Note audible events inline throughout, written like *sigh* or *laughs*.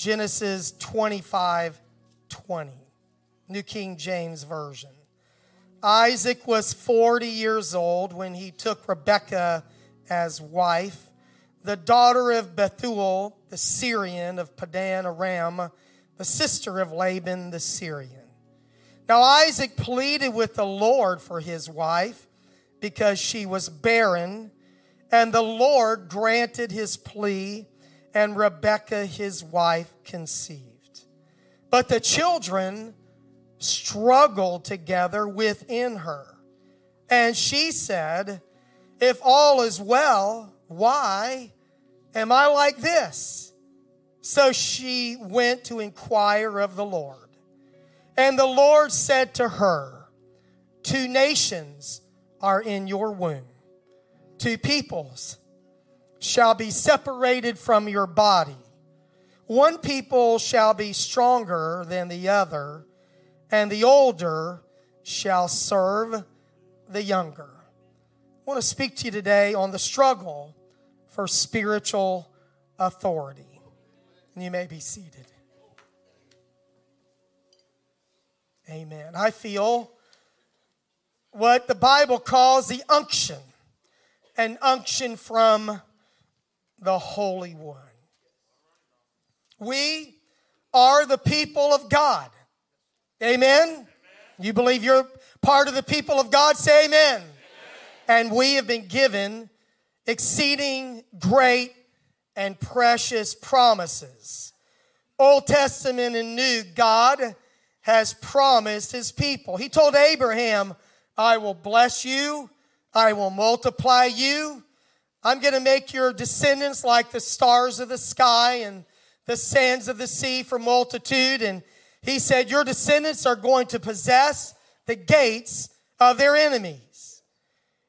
Genesis 25 20, New King James Version. Isaac was 40 years old when he took Rebekah as wife, the daughter of Bethuel, the Syrian of Padan Aram, the sister of Laban the Syrian. Now Isaac pleaded with the Lord for his wife because she was barren, and the Lord granted his plea, and Rebekah his wife conceived. But the children struggled together within her. And she said, If all is well, why am I like this? So she went to inquire of the Lord. And the Lord said to her, Two nations are in your womb, two peoples shall be separated from your body. One people shall be stronger than the other and the older shall serve the younger. I want to speak to you today on the struggle for spiritual authority. And you may be seated. Amen. I feel what the Bible calls the unction, an unction from the Holy One. We are the people of God. Amen? amen? You believe you're part of the people of God? Say amen. amen. And we have been given exceeding great and precious promises. Old Testament and New, God has promised his people. He told Abraham, I will bless you, I will multiply you. I'm going to make your descendants like the stars of the sky and the sands of the sea for multitude. And he said, Your descendants are going to possess the gates of their enemies.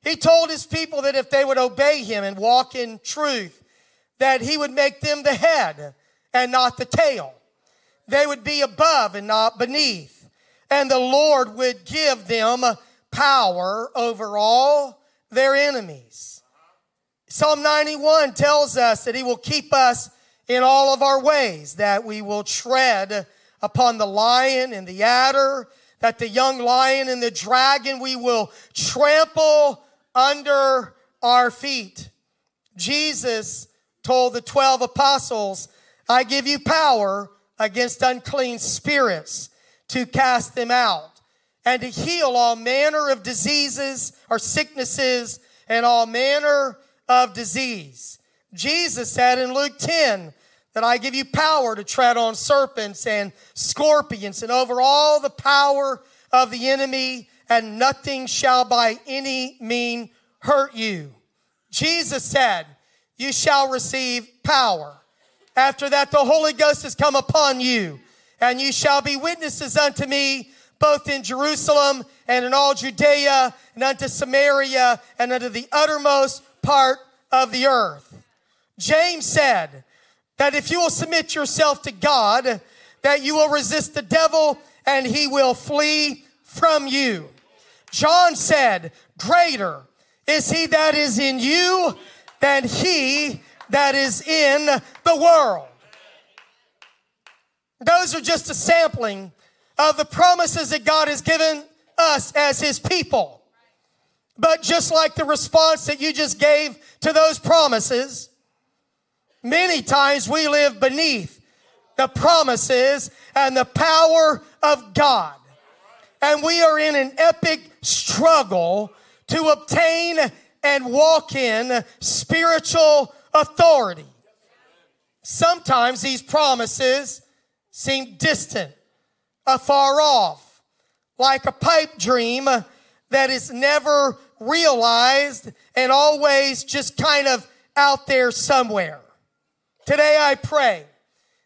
He told his people that if they would obey him and walk in truth, that he would make them the head and not the tail. They would be above and not beneath. And the Lord would give them power over all their enemies. Psalm 91 tells us that he will keep us in all of our ways, that we will tread upon the lion and the adder, that the young lion and the dragon we will trample under our feet. Jesus told the 12 apostles, I give you power against unclean spirits to cast them out and to heal all manner of diseases or sicknesses and all manner of disease. Jesus said in Luke 10, that I give you power to tread on serpents and scorpions and over all the power of the enemy, and nothing shall by any mean hurt you. Jesus said, You shall receive power. After that, the Holy Ghost has come upon you, and you shall be witnesses unto me both in Jerusalem and in all Judea and unto Samaria and unto the uttermost part of the earth. James said, that if you will submit yourself to God, that you will resist the devil and he will flee from you. John said, Greater is he that is in you than he that is in the world. Those are just a sampling of the promises that God has given us as his people. But just like the response that you just gave to those promises, Many times we live beneath the promises and the power of God. And we are in an epic struggle to obtain and walk in spiritual authority. Sometimes these promises seem distant, afar off, like a pipe dream that is never realized and always just kind of out there somewhere. Today I pray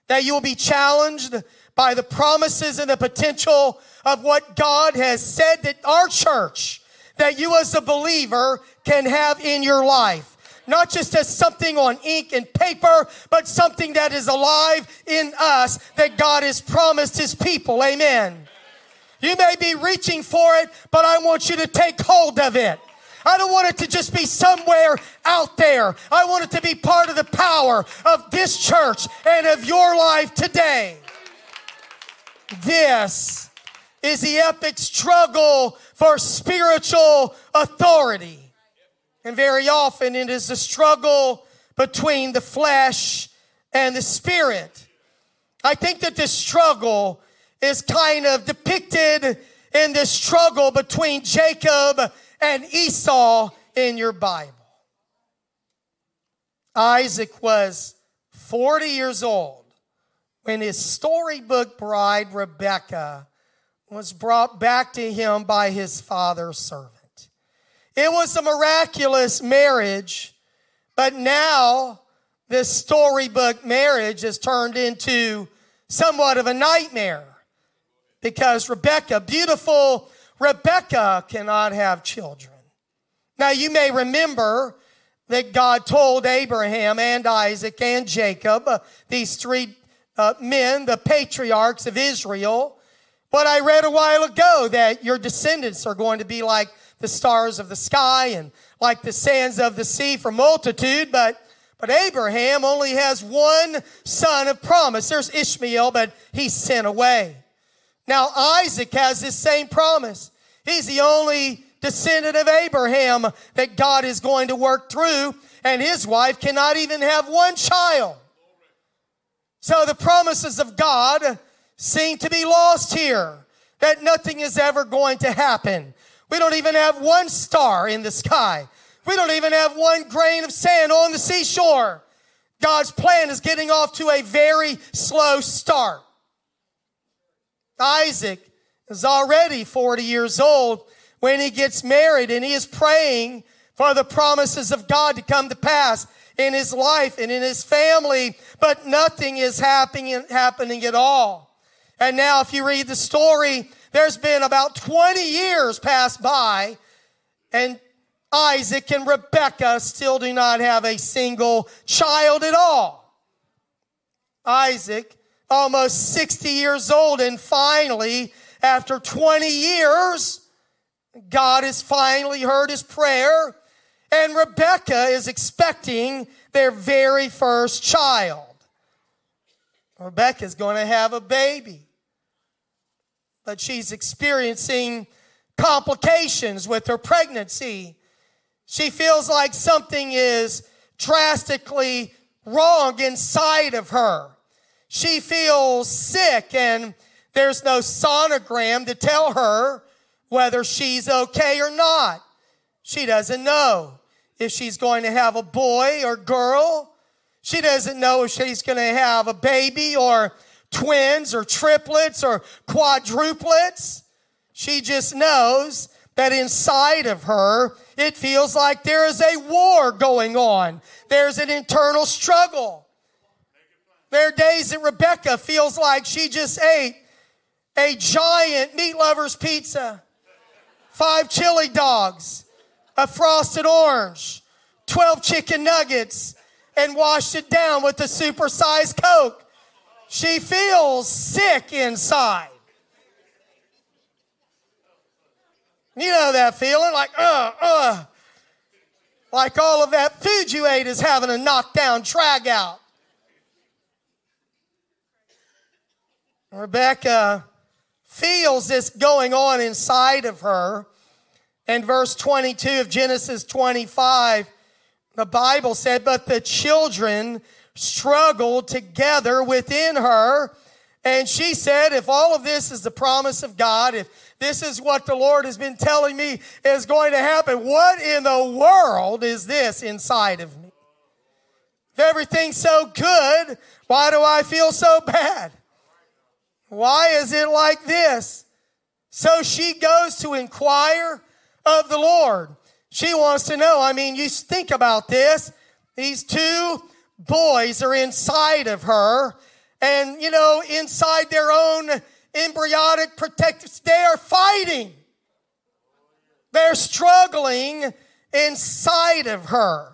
that you will be challenged by the promises and the potential of what God has said that our church, that you as a believer can have in your life. Not just as something on ink and paper, but something that is alive in us that God has promised his people. Amen. You may be reaching for it, but I want you to take hold of it. I don't want it to just be somewhere out there. I want it to be part of the power of this church and of your life today. This is the epic struggle for spiritual authority. And very often it is a struggle between the flesh and the spirit. I think that this struggle is kind of depicted in this struggle between Jacob and Esau in your Bible. Isaac was 40 years old when his storybook bride, Rebekah, was brought back to him by his father's servant. It was a miraculous marriage, but now this storybook marriage has turned into somewhat of a nightmare because Rebecca, beautiful Rebecca, cannot have children. Now, you may remember that God told Abraham and Isaac and Jacob, uh, these three uh, men, the patriarchs of Israel, what I read a while ago that your descendants are going to be like the stars of the sky and like the sands of the sea for multitude, but but Abraham only has one son of promise. There's Ishmael, but he's sent away. Now, Isaac has this same promise. He's the only descendant of Abraham that God is going to work through, and his wife cannot even have one child. So the promises of God seem to be lost here, that nothing is ever going to happen. We don't even have one star in the sky. We don't even have one grain of sand on the seashore. God's plan is getting off to a very slow start. Isaac is already 40 years old when he gets married and he is praying for the promises of God to come to pass in his life and in his family, but nothing is happening, happening at all. And now if you read the story, there's been about 20 years passed by and Isaac and Rebekah still do not have a single child at all. Isaac almost 60 years old. And finally, after 20 years, God has finally heard his prayer. And Rebecca is expecting their very first child. Rebecca is going to have a baby. But she's experiencing complications with her pregnancy. She feels like something is drastically wrong inside of her. She feels sick and there's no sonogram to tell her whether she's okay or not. She doesn't know if she's going to have a boy or girl. She doesn't know if she's going to have a baby or twins or triplets or quadruplets. She just knows that inside of her, it feels like there is a war going on. There's an internal struggle. There are days that Rebecca feels like she just ate a giant meat lover's pizza, five chili dogs, a frosted orange, 12 chicken nuggets, and washed it down with a supersized Coke. She feels sick inside. You know that feeling like, uh, uh, like all of that food you ate is having a knockdown drag out. Rebecca feels this going on inside of her. And verse 22 of Genesis 25, the Bible said, But the children struggled together within her. And she said, If all of this is the promise of God, if this is what the Lord has been telling me is going to happen, what in the world is this inside of me? If everything's so good, why do I feel so bad? Why is it like this? So she goes to inquire of the Lord. She wants to know. I mean, you think about this. These two boys are inside of her, and you know, inside their own embryonic protective, they are fighting. They're struggling inside of her.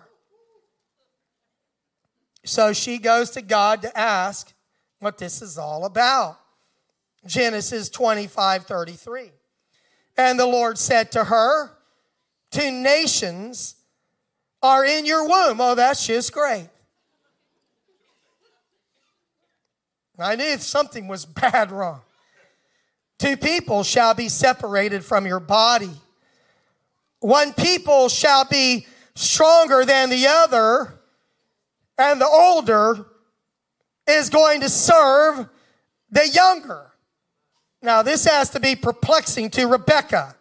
So she goes to God to ask what this is all about. Genesis 25 33. And the Lord said to her, Two nations are in your womb. Oh, that's just great. I knew something was *laughs* bad wrong. Two people shall be separated from your body. One people shall be stronger than the other, and the older is going to serve the younger. Now, this has to be perplexing to Rebecca.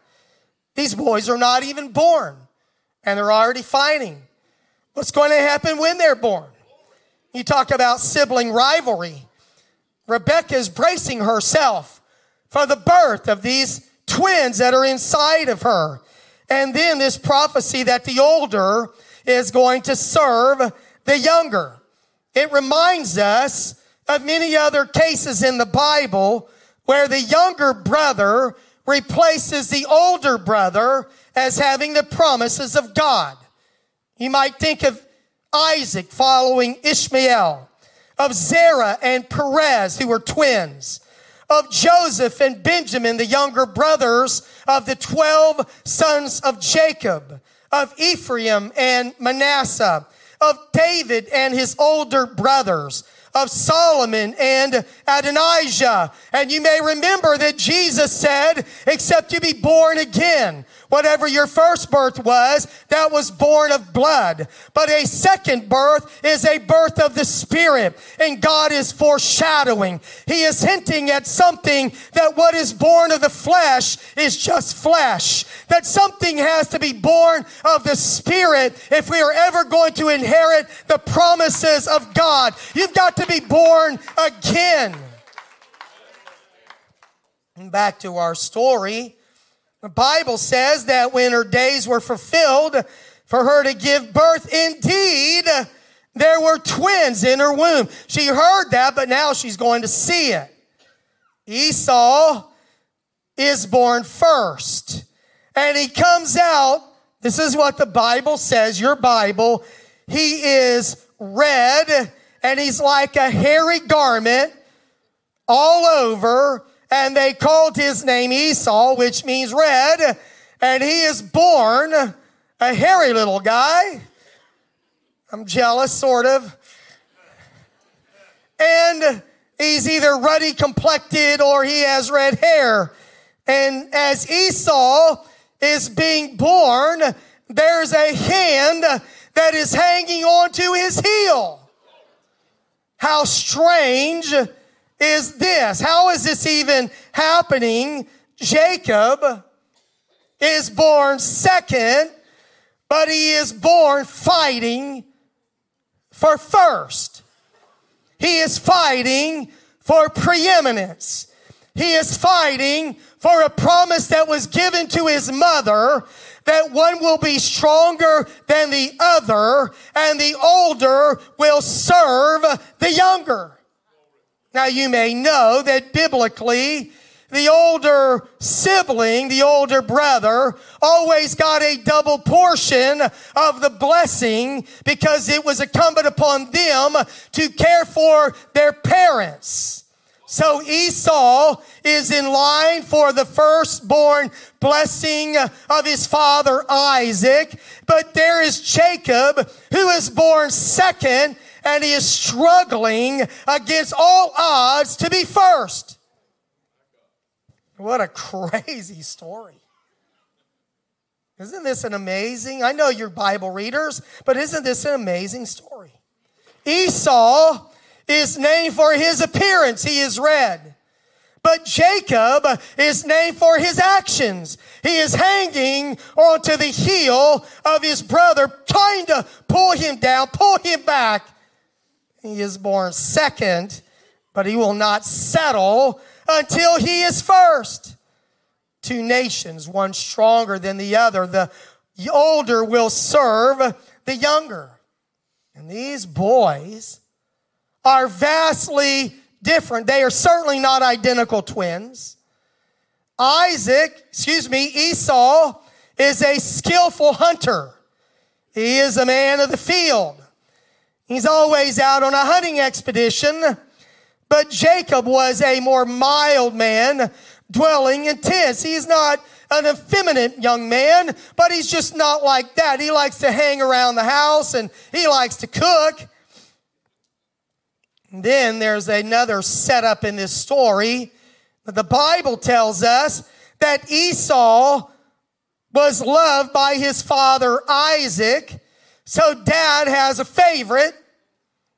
These boys are not even born, and they're already fighting. What's going to happen when they're born? You talk about sibling rivalry. Rebecca is bracing herself for the birth of these twins that are inside of her. And then this prophecy that the older is going to serve the younger. It reminds us of many other cases in the Bible where the younger brother replaces the older brother as having the promises of God. You might think of Isaac following Ishmael, of Zerah and Perez, who were twins, of Joseph and Benjamin, the younger brothers of the 12 sons of Jacob, of Ephraim and Manasseh, of David and his older brothers, of Solomon and Adonijah. And you may remember that Jesus said, except you be born again. Whatever your first birth was, that was born of blood. But a second birth is a birth of the Spirit. And God is foreshadowing. He is hinting at something that what is born of the flesh is just flesh. That something has to be born of the Spirit if we are ever going to inherit the promises of God. You've got to be born again. Back to our story. The Bible says that when her days were fulfilled for her to give birth, indeed, there were twins in her womb. She heard that, but now she's going to see it. Esau is born first. And he comes out, this is what the Bible says, your Bible. He is red and he's like a hairy garment all over and they called his name Esau, which means red, and he is born a hairy little guy. I'm jealous, sort of. And he's either ruddy complected or he has red hair. And as Esau is being born, there's a hand that is hanging onto his heel. How strange is this. How is this even happening? Jacob is born second, but he is born fighting for first. He is fighting for preeminence. He is fighting for a promise that was given to his mother that one will be stronger than the other and the older will serve the younger. Now, you may know that biblically, the older sibling, the older brother, always got a double portion of the blessing because it was incumbent upon them to care for their parents. So Esau is in line for the firstborn blessing of his father Isaac, but there is Jacob who is born second and he is struggling against all odds to be first. What a crazy story. Isn't this an amazing? I know you're Bible readers, but isn't this an amazing story? Esau is named for his appearance, he is red. But Jacob is named for his actions. He is hanging onto the heel of his brother, trying to pull him down, pull him back. He is born second, but he will not settle until he is first. Two nations, one stronger than the other. The older will serve the younger. And these boys are vastly different. They are certainly not identical twins. Isaac, excuse me, Esau is a skillful hunter. He is a man of the field. He's always out on a hunting expedition. But Jacob was a more mild man, dwelling in tents. He's not an effeminate young man, but he's just not like that. He likes to hang around the house and he likes to cook. And then there's another setup in this story. The Bible tells us that Esau was loved by his father Isaac. So dad has a favorite.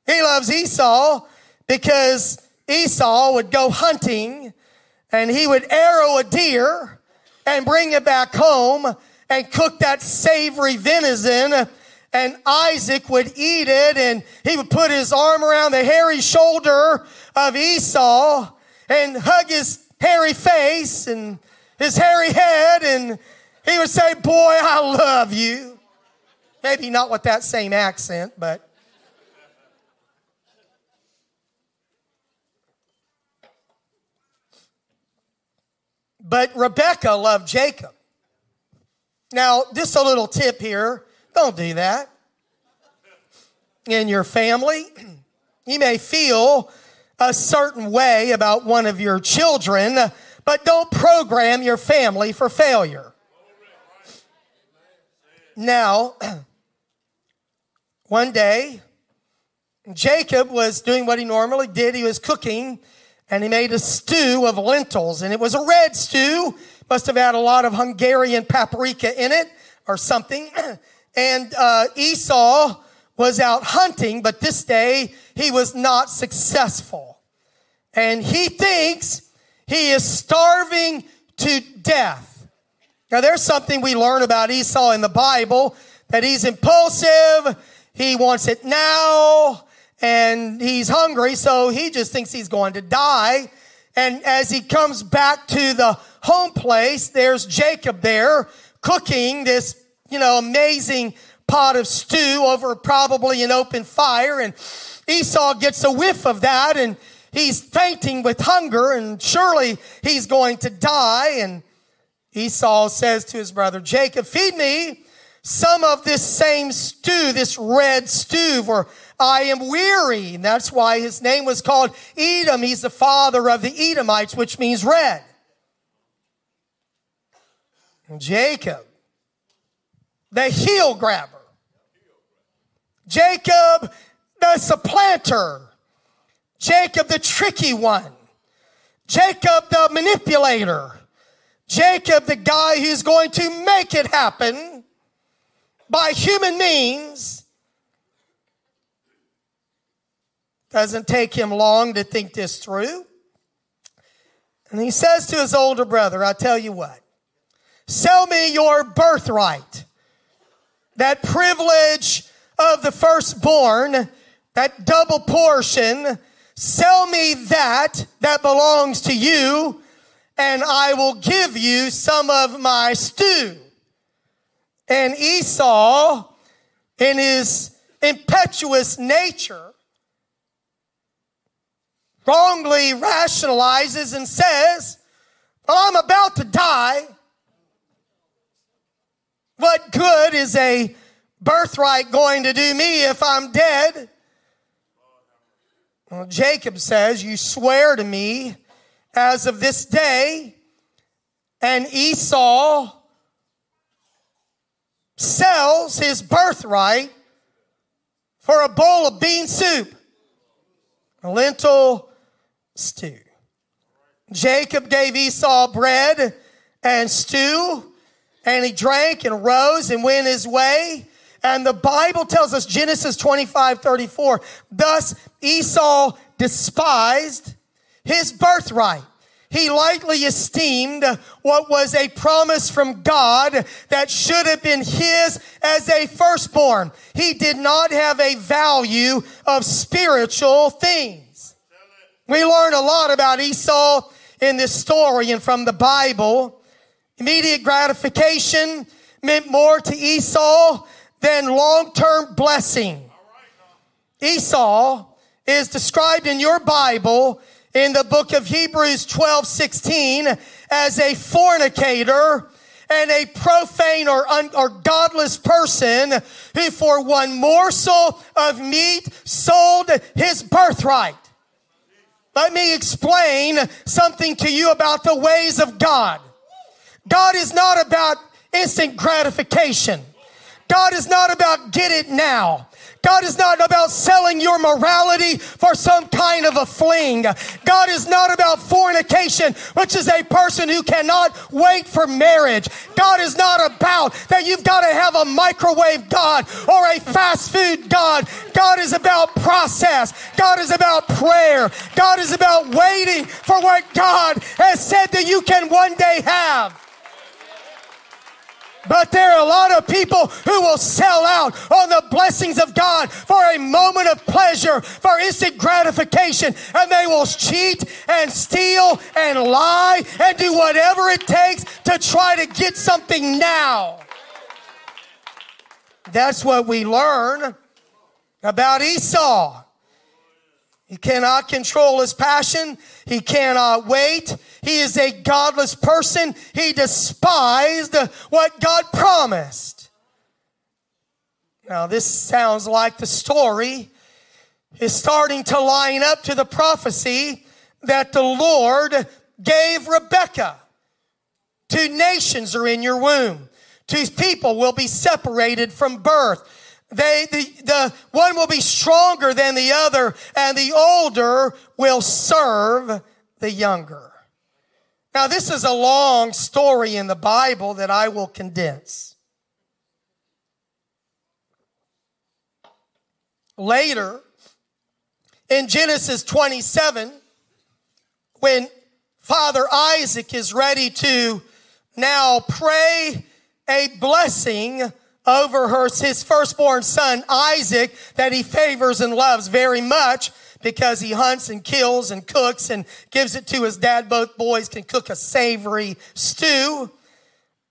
He loves Esau because Esau would go hunting and he would arrow a deer and bring it back home and cook that savory venison and Isaac would eat it and he would put his arm around the hairy shoulder of Esau and hug his hairy face and his hairy head and he would say, Boy, I love you. Maybe not with that same accent, but. But Rebecca loved Jacob. Now, just a little tip here don't do that. In your family, *clears throat* you may feel a certain way about one of your children, but don't program your family for failure. Now, *clears throat* one day, Jacob was doing what he normally did. He was cooking and he made a stew of lentils and it was a red stew. Must have had a lot of Hungarian paprika in it or something. *clears throat* And uh, Esau was out hunting, but this day he was not successful. And he thinks he is starving to death. Now, there's something we learn about Esau in the Bible that he's impulsive, he wants it now, and he's hungry, so he just thinks he's going to die. And as he comes back to the home place, there's Jacob there cooking this, you know, amazing pot of stew over probably an open fire. And Esau gets a whiff of that and he's fainting with hunger and surely he's going to die. And Esau says to his brother Jacob, Feed me some of this same stew, this red stew, for I am weary. And that's why his name was called Edom. He's the father of the Edomites, which means red. Jacob, the heel grabber. Jacob, the supplanter. Jacob, the tricky one. Jacob, the manipulator. Jacob, the guy who's going to make it happen by human means, doesn't take him long to think this through. And he says to his older brother, I tell you what, sell me your birthright, that privilege of the firstborn, that double portion, sell me that that belongs to you and I will give you some of my stew. And Esau, in his impetuous nature, wrongly rationalizes and says, Well, I'm about to die. What good is a birthright going to do me if I'm dead? Well, Jacob says, You swear to me as of this day, and Esau sells his birthright for a bowl of bean soup, a lentil stew. Jacob gave Esau bread and stew, and he drank and rose and went his way. And the Bible tells us, Genesis 25 34, thus Esau despised his birthright. He lightly esteemed what was a promise from God that should have been his as a firstborn. He did not have a value of spiritual things. We learn a lot about Esau in this story and from the Bible. Immediate gratification meant more to Esau than long-term blessing. Esau is described in your Bible in the book of Hebrews 12, 16 as a fornicator and a profane or, un, or godless person who for one morsel of meat sold his birthright. Let me explain something to you about the ways of God. God is not about instant gratification. God is not about get it now. God is not about selling your morality for some kind of a fling. God is not about fornication, which is a person who cannot wait for marriage. God is not about that you've got to have a microwave God or a fast food God. God is about process. God is about prayer. God is about waiting for what God has said that you can one day have. But there are a lot of people who will sell out on the blessings of God for a moment of pleasure, for instant gratification, and they will cheat and steal and lie and do whatever it takes to try to get something now. That's what we learn about Esau. He cannot control his passion. He cannot wait. He is a godless person. He despised what God promised. Now, this sounds like the story is starting to line up to the prophecy that the Lord gave Rebekah. Two nations are in your womb. Two people will be separated from birth. They, the, the one will be stronger than the other, and the older will serve the younger. Now, this is a long story in the Bible that I will condense. Later, in Genesis 27, when Father Isaac is ready to now pray a blessing over her, his firstborn son, Isaac, that he favors and loves very much because he hunts and kills and cooks and gives it to his dad. Both boys can cook a savory stew.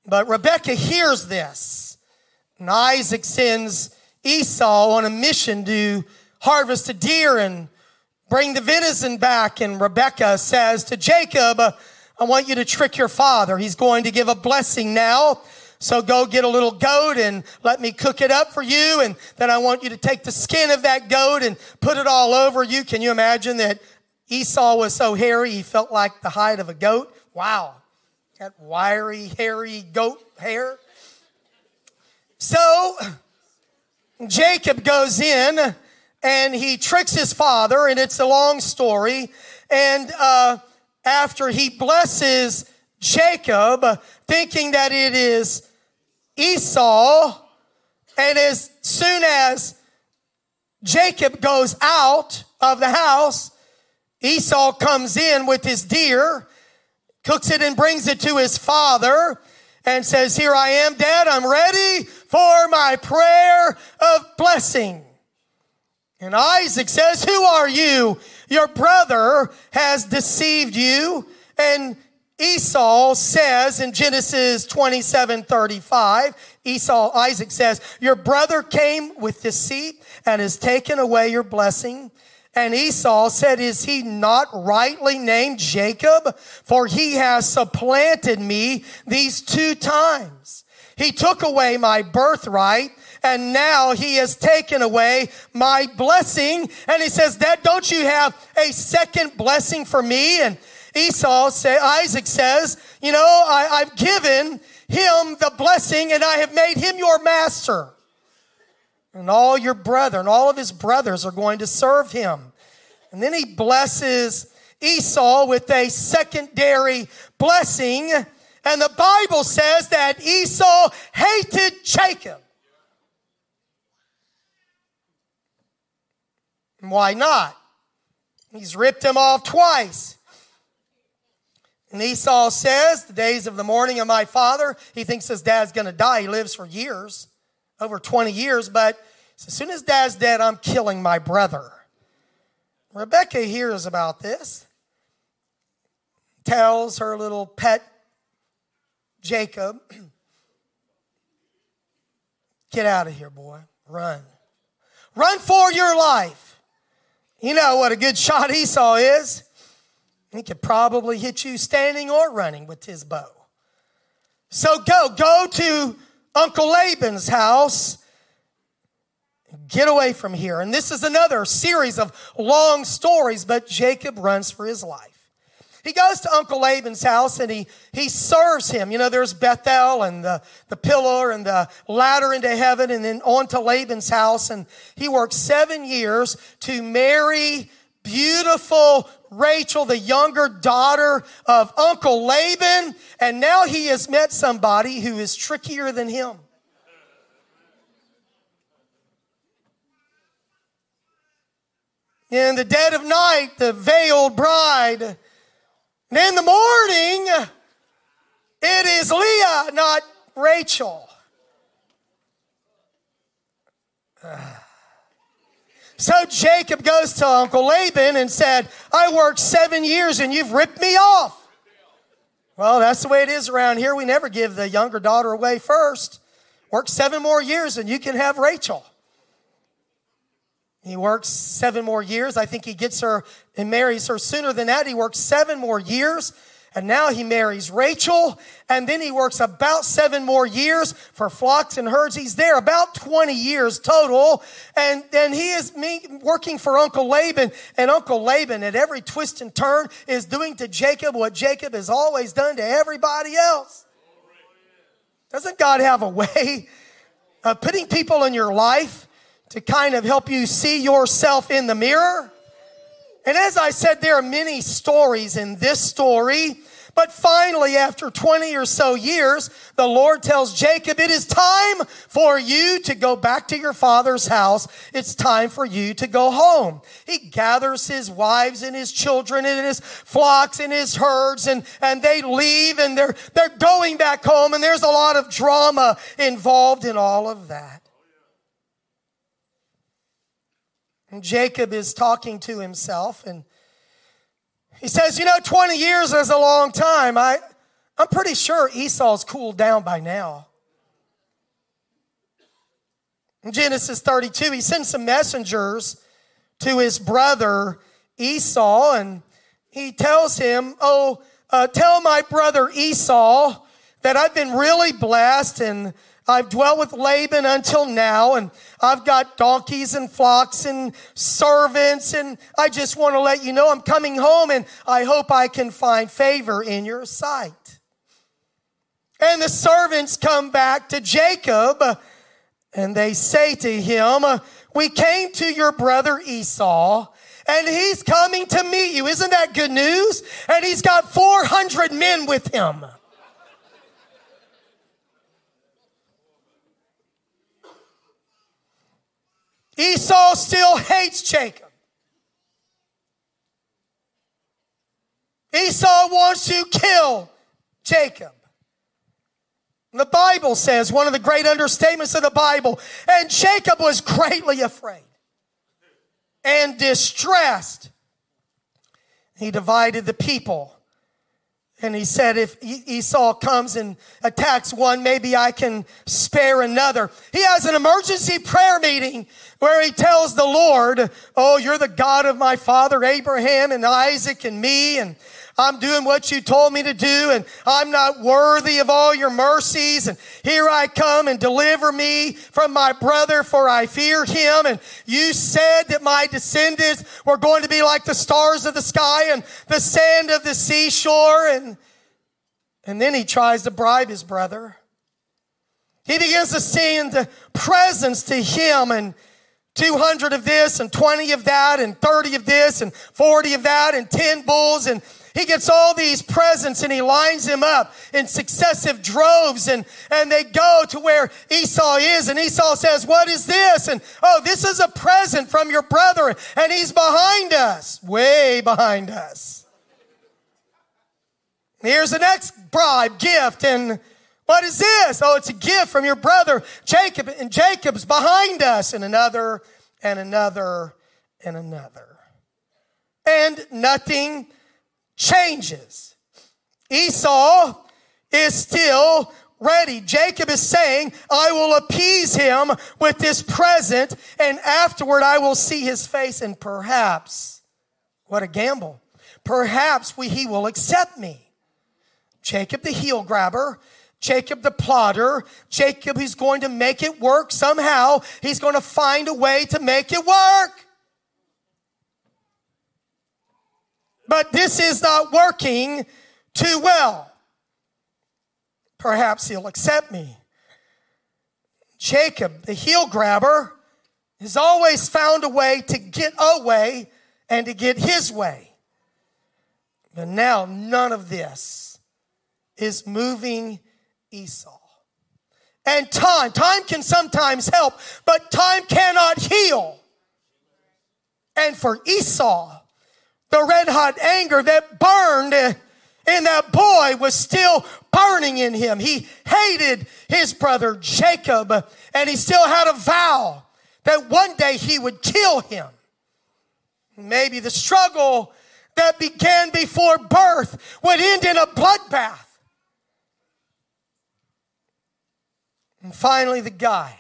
But Rebecca hears this. And Isaac sends Esau on a mission to harvest a deer and bring the venison back. And Rebecca says to Jacob, I want you to trick your father. He's going to give a blessing now so go get a little goat and let me cook it up for you. And then I want you to take the skin of that goat and put it all over you. Can you imagine that Esau was so hairy he felt like the hide of a goat? Wow. That wiry, hairy goat hair. So Jacob goes in and he tricks his father, and it's a long story. And uh, after he blesses Jacob, thinking that it is Esau, and as soon as Jacob goes out of the house, Esau comes in with his deer, cooks it and brings it to his father, and says, Here I am, Dad, I'm ready for my prayer of blessing. And Isaac says, Who are you? Your brother has deceived you. And Esau says in Genesis 27 35, Esau, Isaac says, Your brother came with deceit and has taken away your blessing. And Esau said, Is he not rightly named Jacob? For he has supplanted me these two times. He took away my birthright and now he has taken away my blessing. And he says, That don't you have a second blessing for me? And Esau say, Isaac says, you know, I, I've given him the blessing and I have made him your master. And all your brethren, all of his brothers are going to serve him. And then he blesses Esau with a secondary blessing. And the Bible says that Esau hated Jacob. Why not? He's ripped him off twice. And Esau says, The days of the mourning of my father, he thinks his dad's going to die. He lives for years, over 20 years, but as soon as dad's dead, I'm killing my brother. Rebecca hears about this, tells her little pet Jacob, Get out of here, boy. Run. Run for your life. You know what a good shot Esau is. He could probably hit you standing or running with his bow. So go, go to Uncle Laban's house. Get away from here. And this is another series of long stories, but Jacob runs for his life. he goes to Uncle Laban's house and he, he serves him. You know, there's Bethel and the, the pillar and the ladder into heaven and then on to Laban's house. And he worked seven years to marry beautiful Rachel, the younger daughter of Uncle Laban. And now he has met somebody who is trickier than him. In the dead of night, the veiled bride and in the morning, it is Leah, not Rachel. Ah. So Jacob goes to Uncle Laban and said, I worked seven years and you've ripped me off. Well, that's the way it is around here. We never give the younger daughter away first. Work seven more years and you can have Rachel. He works seven more years. I think he gets her and marries her sooner than that. He works seven more years. And now he marries Rachel. And then he works about seven more years for flocks and herds. He's there about 20 years total. And then he is working for Uncle Laban. And Uncle Laban, at every twist and turn, is doing to Jacob what Jacob has always done to everybody else. Doesn't God have a way of putting people in your life to kind of help you see yourself in the mirror. And as I said, there are many stories in this story. But finally, after 20 or so years, the Lord tells Jacob, it is time for you to go back to your father's house. It's time for you to go home. He gathers his wives and his children and his flocks and his herds and, and they leave and they're, they're going back home and there's a lot of drama involved in all of that. And Jacob is talking to himself and he says, You know, 20 years is a long time. I, I'm pretty sure Esau's cooled down by now. In Genesis 32, he sends some messengers to his brother Esau and he tells him, Oh, uh, tell my brother Esau that I've been really blessed and I've dwelt with Laban until now, and I've got donkeys and flocks and servants, and I just want to let you know I'm coming home, and I hope I can find favor in your sight. And the servants come back to Jacob, and they say to him, We came to your brother Esau, and he's coming to meet you. Isn't that good news? And he's got 400 men with him. Esau still hates Jacob. Esau wants to kill Jacob. The Bible says, one of the great understatements of the Bible, and Jacob was greatly afraid and distressed. He divided the people and he said, if Esau comes and attacks one, maybe I can spare another. He has an emergency prayer meeting where he tells the Lord, Oh, you're the God of my father Abraham and Isaac and me. And I'm doing what you told me to do and I'm not worthy of all your mercies. And here I come and deliver me from my brother for I fear him. And you said that my descendants were going to be like the stars of the sky and the sand of the seashore. And, and then he tries to bribe his brother. He begins to send presents to him and 200 of this and 20 of that and 30 of this and 40 of that and 10 bulls and he gets all these presents and he lines them up in successive droves and, and they go to where Esau is and Esau says, what is this? And, oh, this is a present from your brother and he's behind us, way behind us. Here's the next bribe, gift, and what is this? Oh, it's a gift from your brother Jacob, and Jacob's behind us, and another, and another, and another. And nothing changes. Esau is still ready. Jacob is saying, I will appease him with this present, and afterward I will see his face, and perhaps, what a gamble, perhaps we, he will accept me. Jacob the heel grabber, Jacob the plotter, Jacob he's going to make it work somehow. He's going to find a way to make it work. But this is not working too well. Perhaps he'll accept me. Jacob, the heel grabber, has always found a way to get away and to get his way. But now none of this is moving Esau. And time, time can sometimes help, but time cannot heal. And for Esau, the red hot anger that burned eh, in that boy was still burning in him. He hated his brother Jacob, and he still had a vow that one day he would kill him. Maybe the struggle that began before birth would end in a bloodbath. And finally, the guy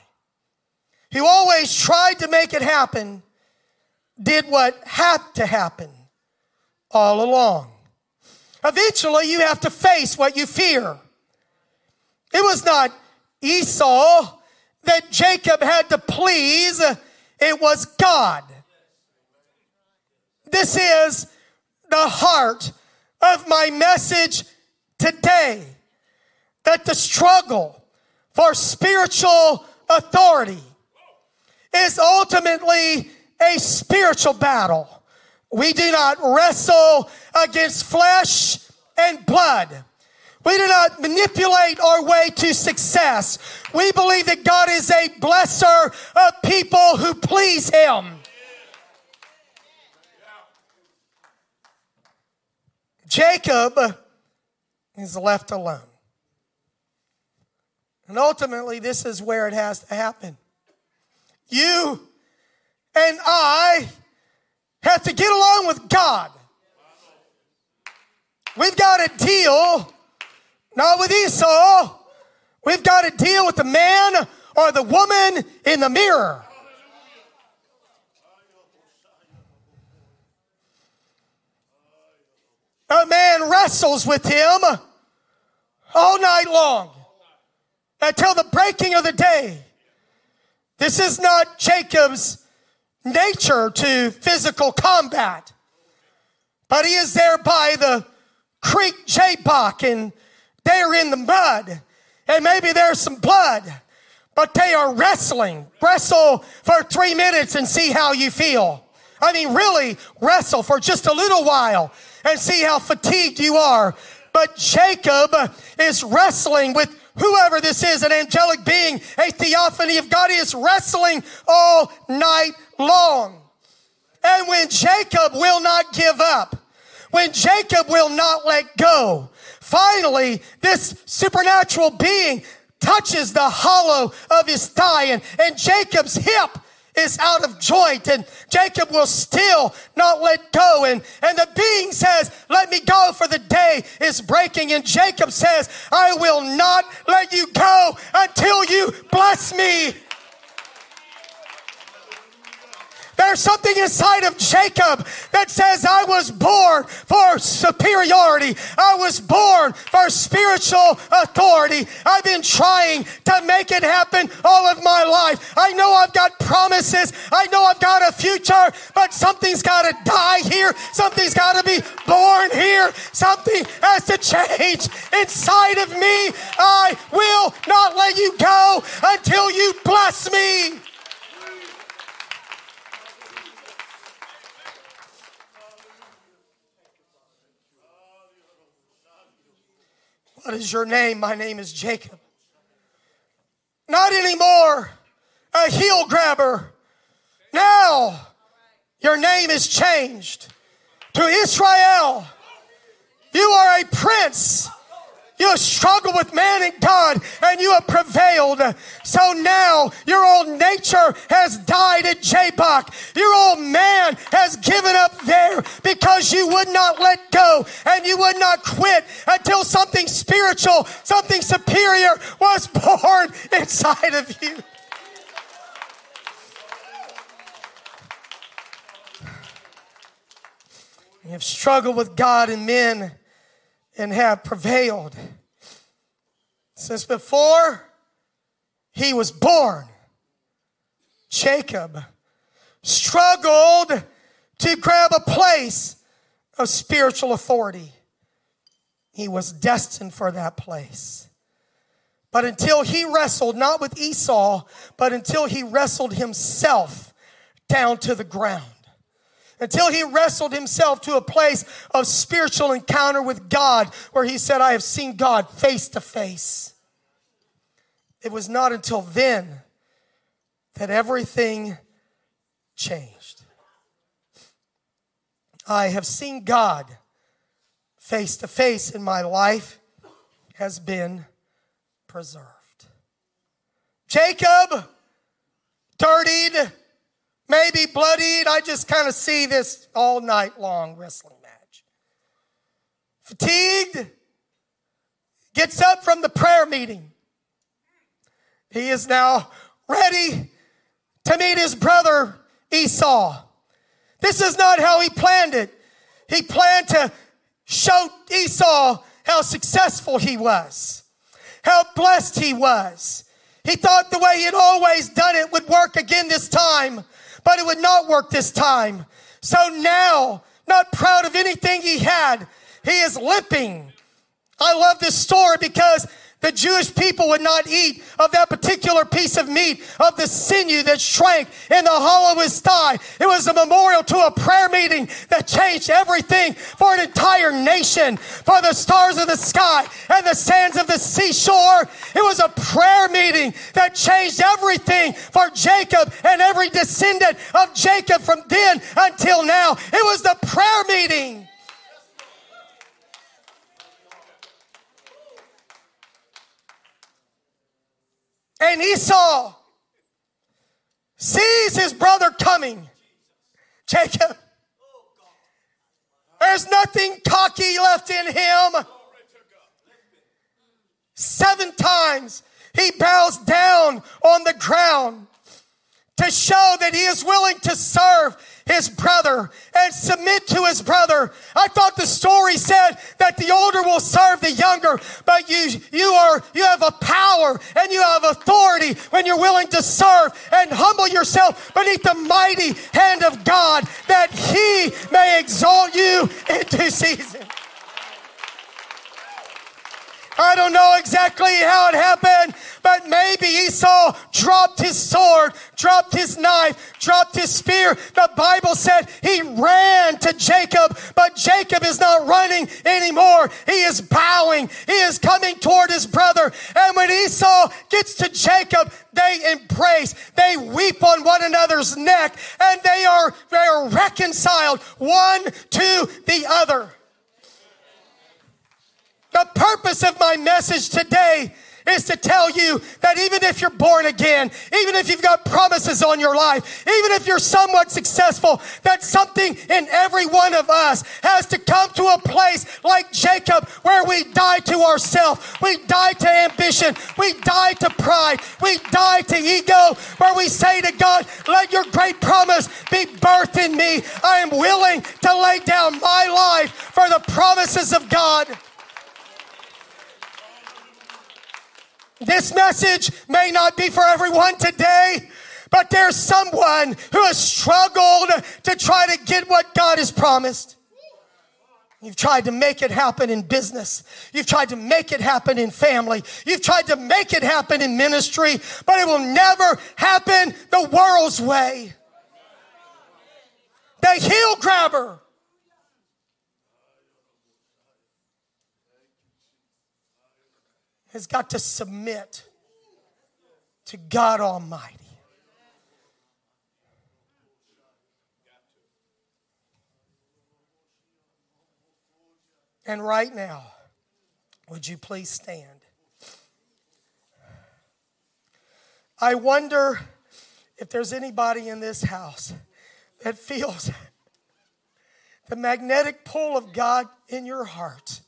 who always tried to make it happen did what had to happen all along. Eventually, you have to face what you fear. It was not Esau that Jacob had to please, it was God. This is the heart of my message today that the struggle for spiritual authority is ultimately a spiritual battle. We do not wrestle against flesh and blood. We do not manipulate our way to success. We believe that God is a blesser of people who please Him. Jacob is left alone. And ultimately, this is where it has to happen. You and I have to get along with God. We've got to deal not with Esau. We've got to deal with the man or the woman in the mirror. A man wrestles with him all night long until the breaking of the day. This is not Jacob's nature to physical combat, but he is there by the creek Jabbok and they're in the mud and maybe there's some blood, but they are wrestling. Wrestle for three minutes and see how you feel. I mean, really wrestle for just a little while and see how fatigued you are. But Jacob is wrestling with whoever this is, an angelic being, a theophany of God. He is wrestling all night long. And when Jacob will not give up, when Jacob will not let go, finally, this supernatural being touches the hollow of his thigh and, and Jacob's hip is out of joint and Jacob will still not let go. And, and the being says, let me go for the day is breaking. And Jacob says, I will not let you go until you bless me. There's something inside of Jacob that says, I was born for superiority. I was born for spiritual authority. I've been trying to make it happen all of my life. I know I've got promises. I know I've got a future, but something's got to die here. Something's got to be born here. Something has to change inside of me. I will not let you go until you bless me. What is your name? My name is Jacob. Not anymore a heel grabber. Now your name is changed to Israel. You are a prince you have struggled with man and God and you have prevailed. So now your old nature has died at Jabbok. Your old man has given up there because you would not let go and you would not quit until something spiritual, something superior was born *laughs* inside of you. You have struggled with God and men and have prevailed. Since before he was born, Jacob struggled to grab a place of spiritual authority. He was destined for that place. But until he wrestled, not with Esau, but until he wrestled himself down to the ground, until he wrestled himself to a place of spiritual encounter with God where he said, I have seen God face to face. It was not until then that everything changed. I have seen God face to face in my life has been preserved. Jacob, dirtied, maybe bloodied. I just kind of see this all night long wrestling match. Fatigued, gets up from the prayer meeting. He is now ready to meet his brother Esau. This is not how he planned it. He planned to show Esau how successful he was, how blessed he was. He thought the way he had always done it would work again this time, but it would not work this time. So now, not proud of anything he had, he is limping. I love this story because the Jewish people would not eat of that particular piece of meat of the sinew that shrank in the hollow of his thigh. It was a memorial to a prayer meeting that changed everything for an entire nation, for the stars of the sky and the sands of the seashore. It was a prayer meeting that changed everything for Jacob and every descendant of Jacob from then until now. It was the prayer meeting. And Esau sees his brother coming. Jacob, there's nothing cocky left in him. Seven times he bows down on the ground to show that he is willing to serve his brother and submit to his brother. I thought the story said that the older will serve the younger, but you, you are, you have a power and you have authority when you're willing to serve and humble yourself beneath the mighty hand of God that he may exalt you into season. I don't know exactly how it happened, but maybe Esau dropped his sword, dropped his knife, dropped his spear. The Bible said he ran to Jacob, but Jacob is not running anymore. He is bowing. He is coming toward his brother. And when Esau gets to Jacob, they embrace. They weep on one another's neck and they are, they are reconciled one to the other. The purpose of my message today is to tell you that even if you're born again, even if you've got promises on your life, even if you're somewhat successful, that something in every one of us has to come to a place like Jacob where we die to ourselves, we die to ambition, we die to pride, we die to ego, where we say to God, let your great promise be birthed in me. I am willing to lay down my life for the promises of God. This message may not be for everyone today, but there's someone who has struggled to try to get what God has promised. You've tried to make it happen in business. You've tried to make it happen in family. You've tried to make it happen in ministry, but it will never happen the world's way. The heel grabber has got to submit to God Almighty. And right now, would you please stand? I wonder if there's anybody in this house that feels *laughs* the magnetic pull of God in your heart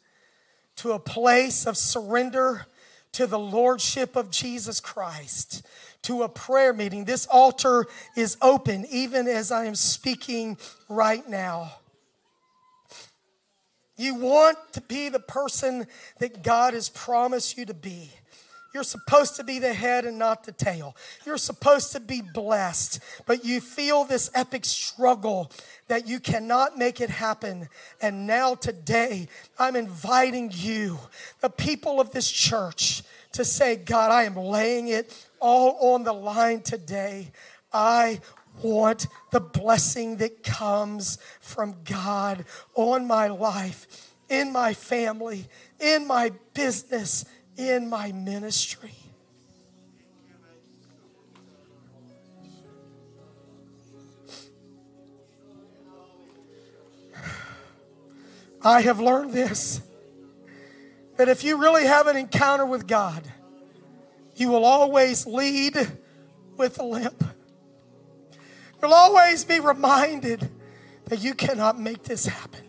to a place of surrender to the Lordship of Jesus Christ, to a prayer meeting. This altar is open even as I am speaking right now. You want to be the person that God has promised you to be. You're supposed to be the head and not the tail. You're supposed to be blessed, but you feel this epic struggle that you cannot make it happen. And now, today, I'm inviting you, the people of this church, to say, God, I am laying it all on the line today. I want the blessing that comes from God on my life, in my family, in my business, in my ministry. I have learned this that if you really have an encounter with God, you will always lead with a limp. You'll always be reminded that you cannot make this happen,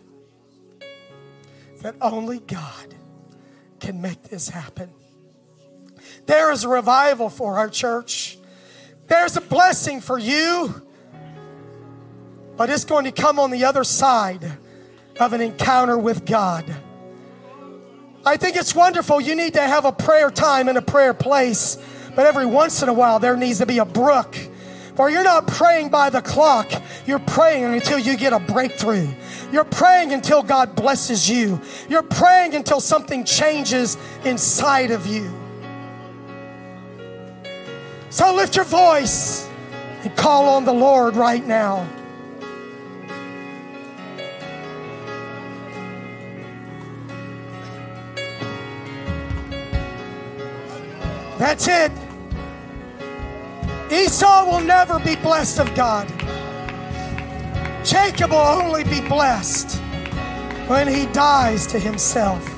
that only God can make this happen. There is a revival for our church. There's a blessing for you, but it's going to come on the other side of an encounter with God. I think it's wonderful. You need to have a prayer time in a prayer place, but every once in a while there needs to be a brook or you're not praying by the clock. You're praying until you get a breakthrough. You're praying until God blesses you. You're praying until something changes inside of you. So lift your voice and call on the Lord right now. That's it. Esau will never be blessed of God. Jacob will only be blessed when he dies to himself.